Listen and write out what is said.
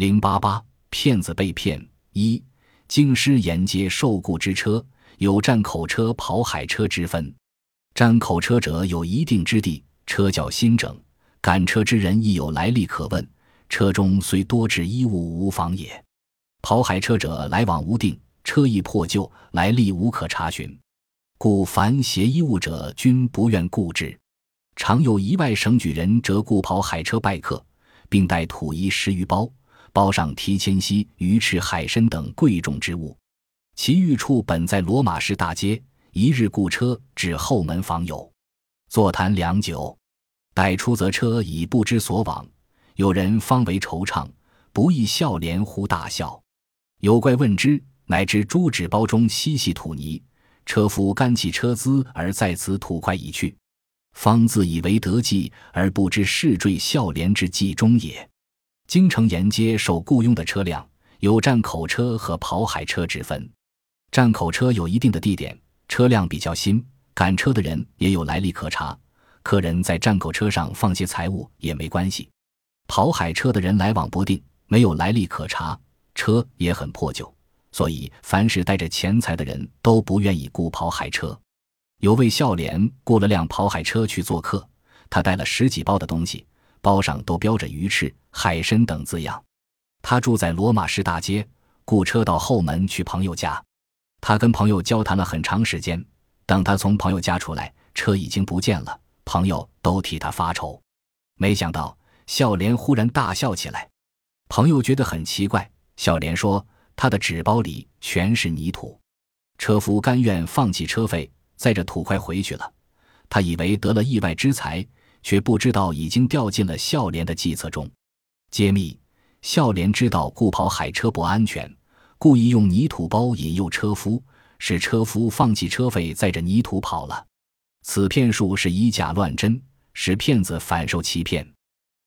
零八八骗子被骗一京师沿街受雇之车有站口车跑海车之分，站口车者有一定之地，车较新整，赶车之人亦有来历可问，车中虽多置衣物无妨也。跑海车者来往无定，车亦破旧，来历无可查询，故凡携衣物者均不愿固之。常有一外省举人折雇跑海车拜客，并带土衣十余包，包上提铅锡、鱼翅、海参等贵重之物。其御处本在罗马市大街，一日雇车至后门访友，坐谈良久，待出则车已不知所往。有人方为惆怅，不亦笑脸呼大笑。有怪问之，乃知朱纸包中细细土泥，车夫干起车资而在此土块已去。方自以为得计，而不知是坠孝廉之计中也。京城沿街受雇佣的车辆，有站口车和跑海车之分。站口车有一定的地点，车辆比较新，赶车的人也有来历可查。客人在站口车上放些财物也没关系。跑海车的人来往不定，没有来历可查，车也很破旧，所以凡是带着钱财的人都不愿意雇跑海车。有位孝廉雇了辆跑海车去做客，他带了十几包的东西，包上都标着鱼翅、海参等字样。他住在罗马市大街，雇车到后门去朋友家。他跟朋友交谈了很长时间，等他从朋友家出来，车已经不见了，朋友都替他发愁。没想到孝廉忽然大笑起来，朋友觉得很奇怪。孝廉说：“他的纸包里全是泥土，车夫甘愿放弃车费。”载着土块回去了，他以为得了意外之财，却不知道已经掉进了孝廉的计策中。揭秘：孝廉知道雇跑海车不安全，故意用泥土包引诱车夫，使车夫放弃车费，载着泥土跑了。此骗术是以假乱真，使骗子反受欺骗。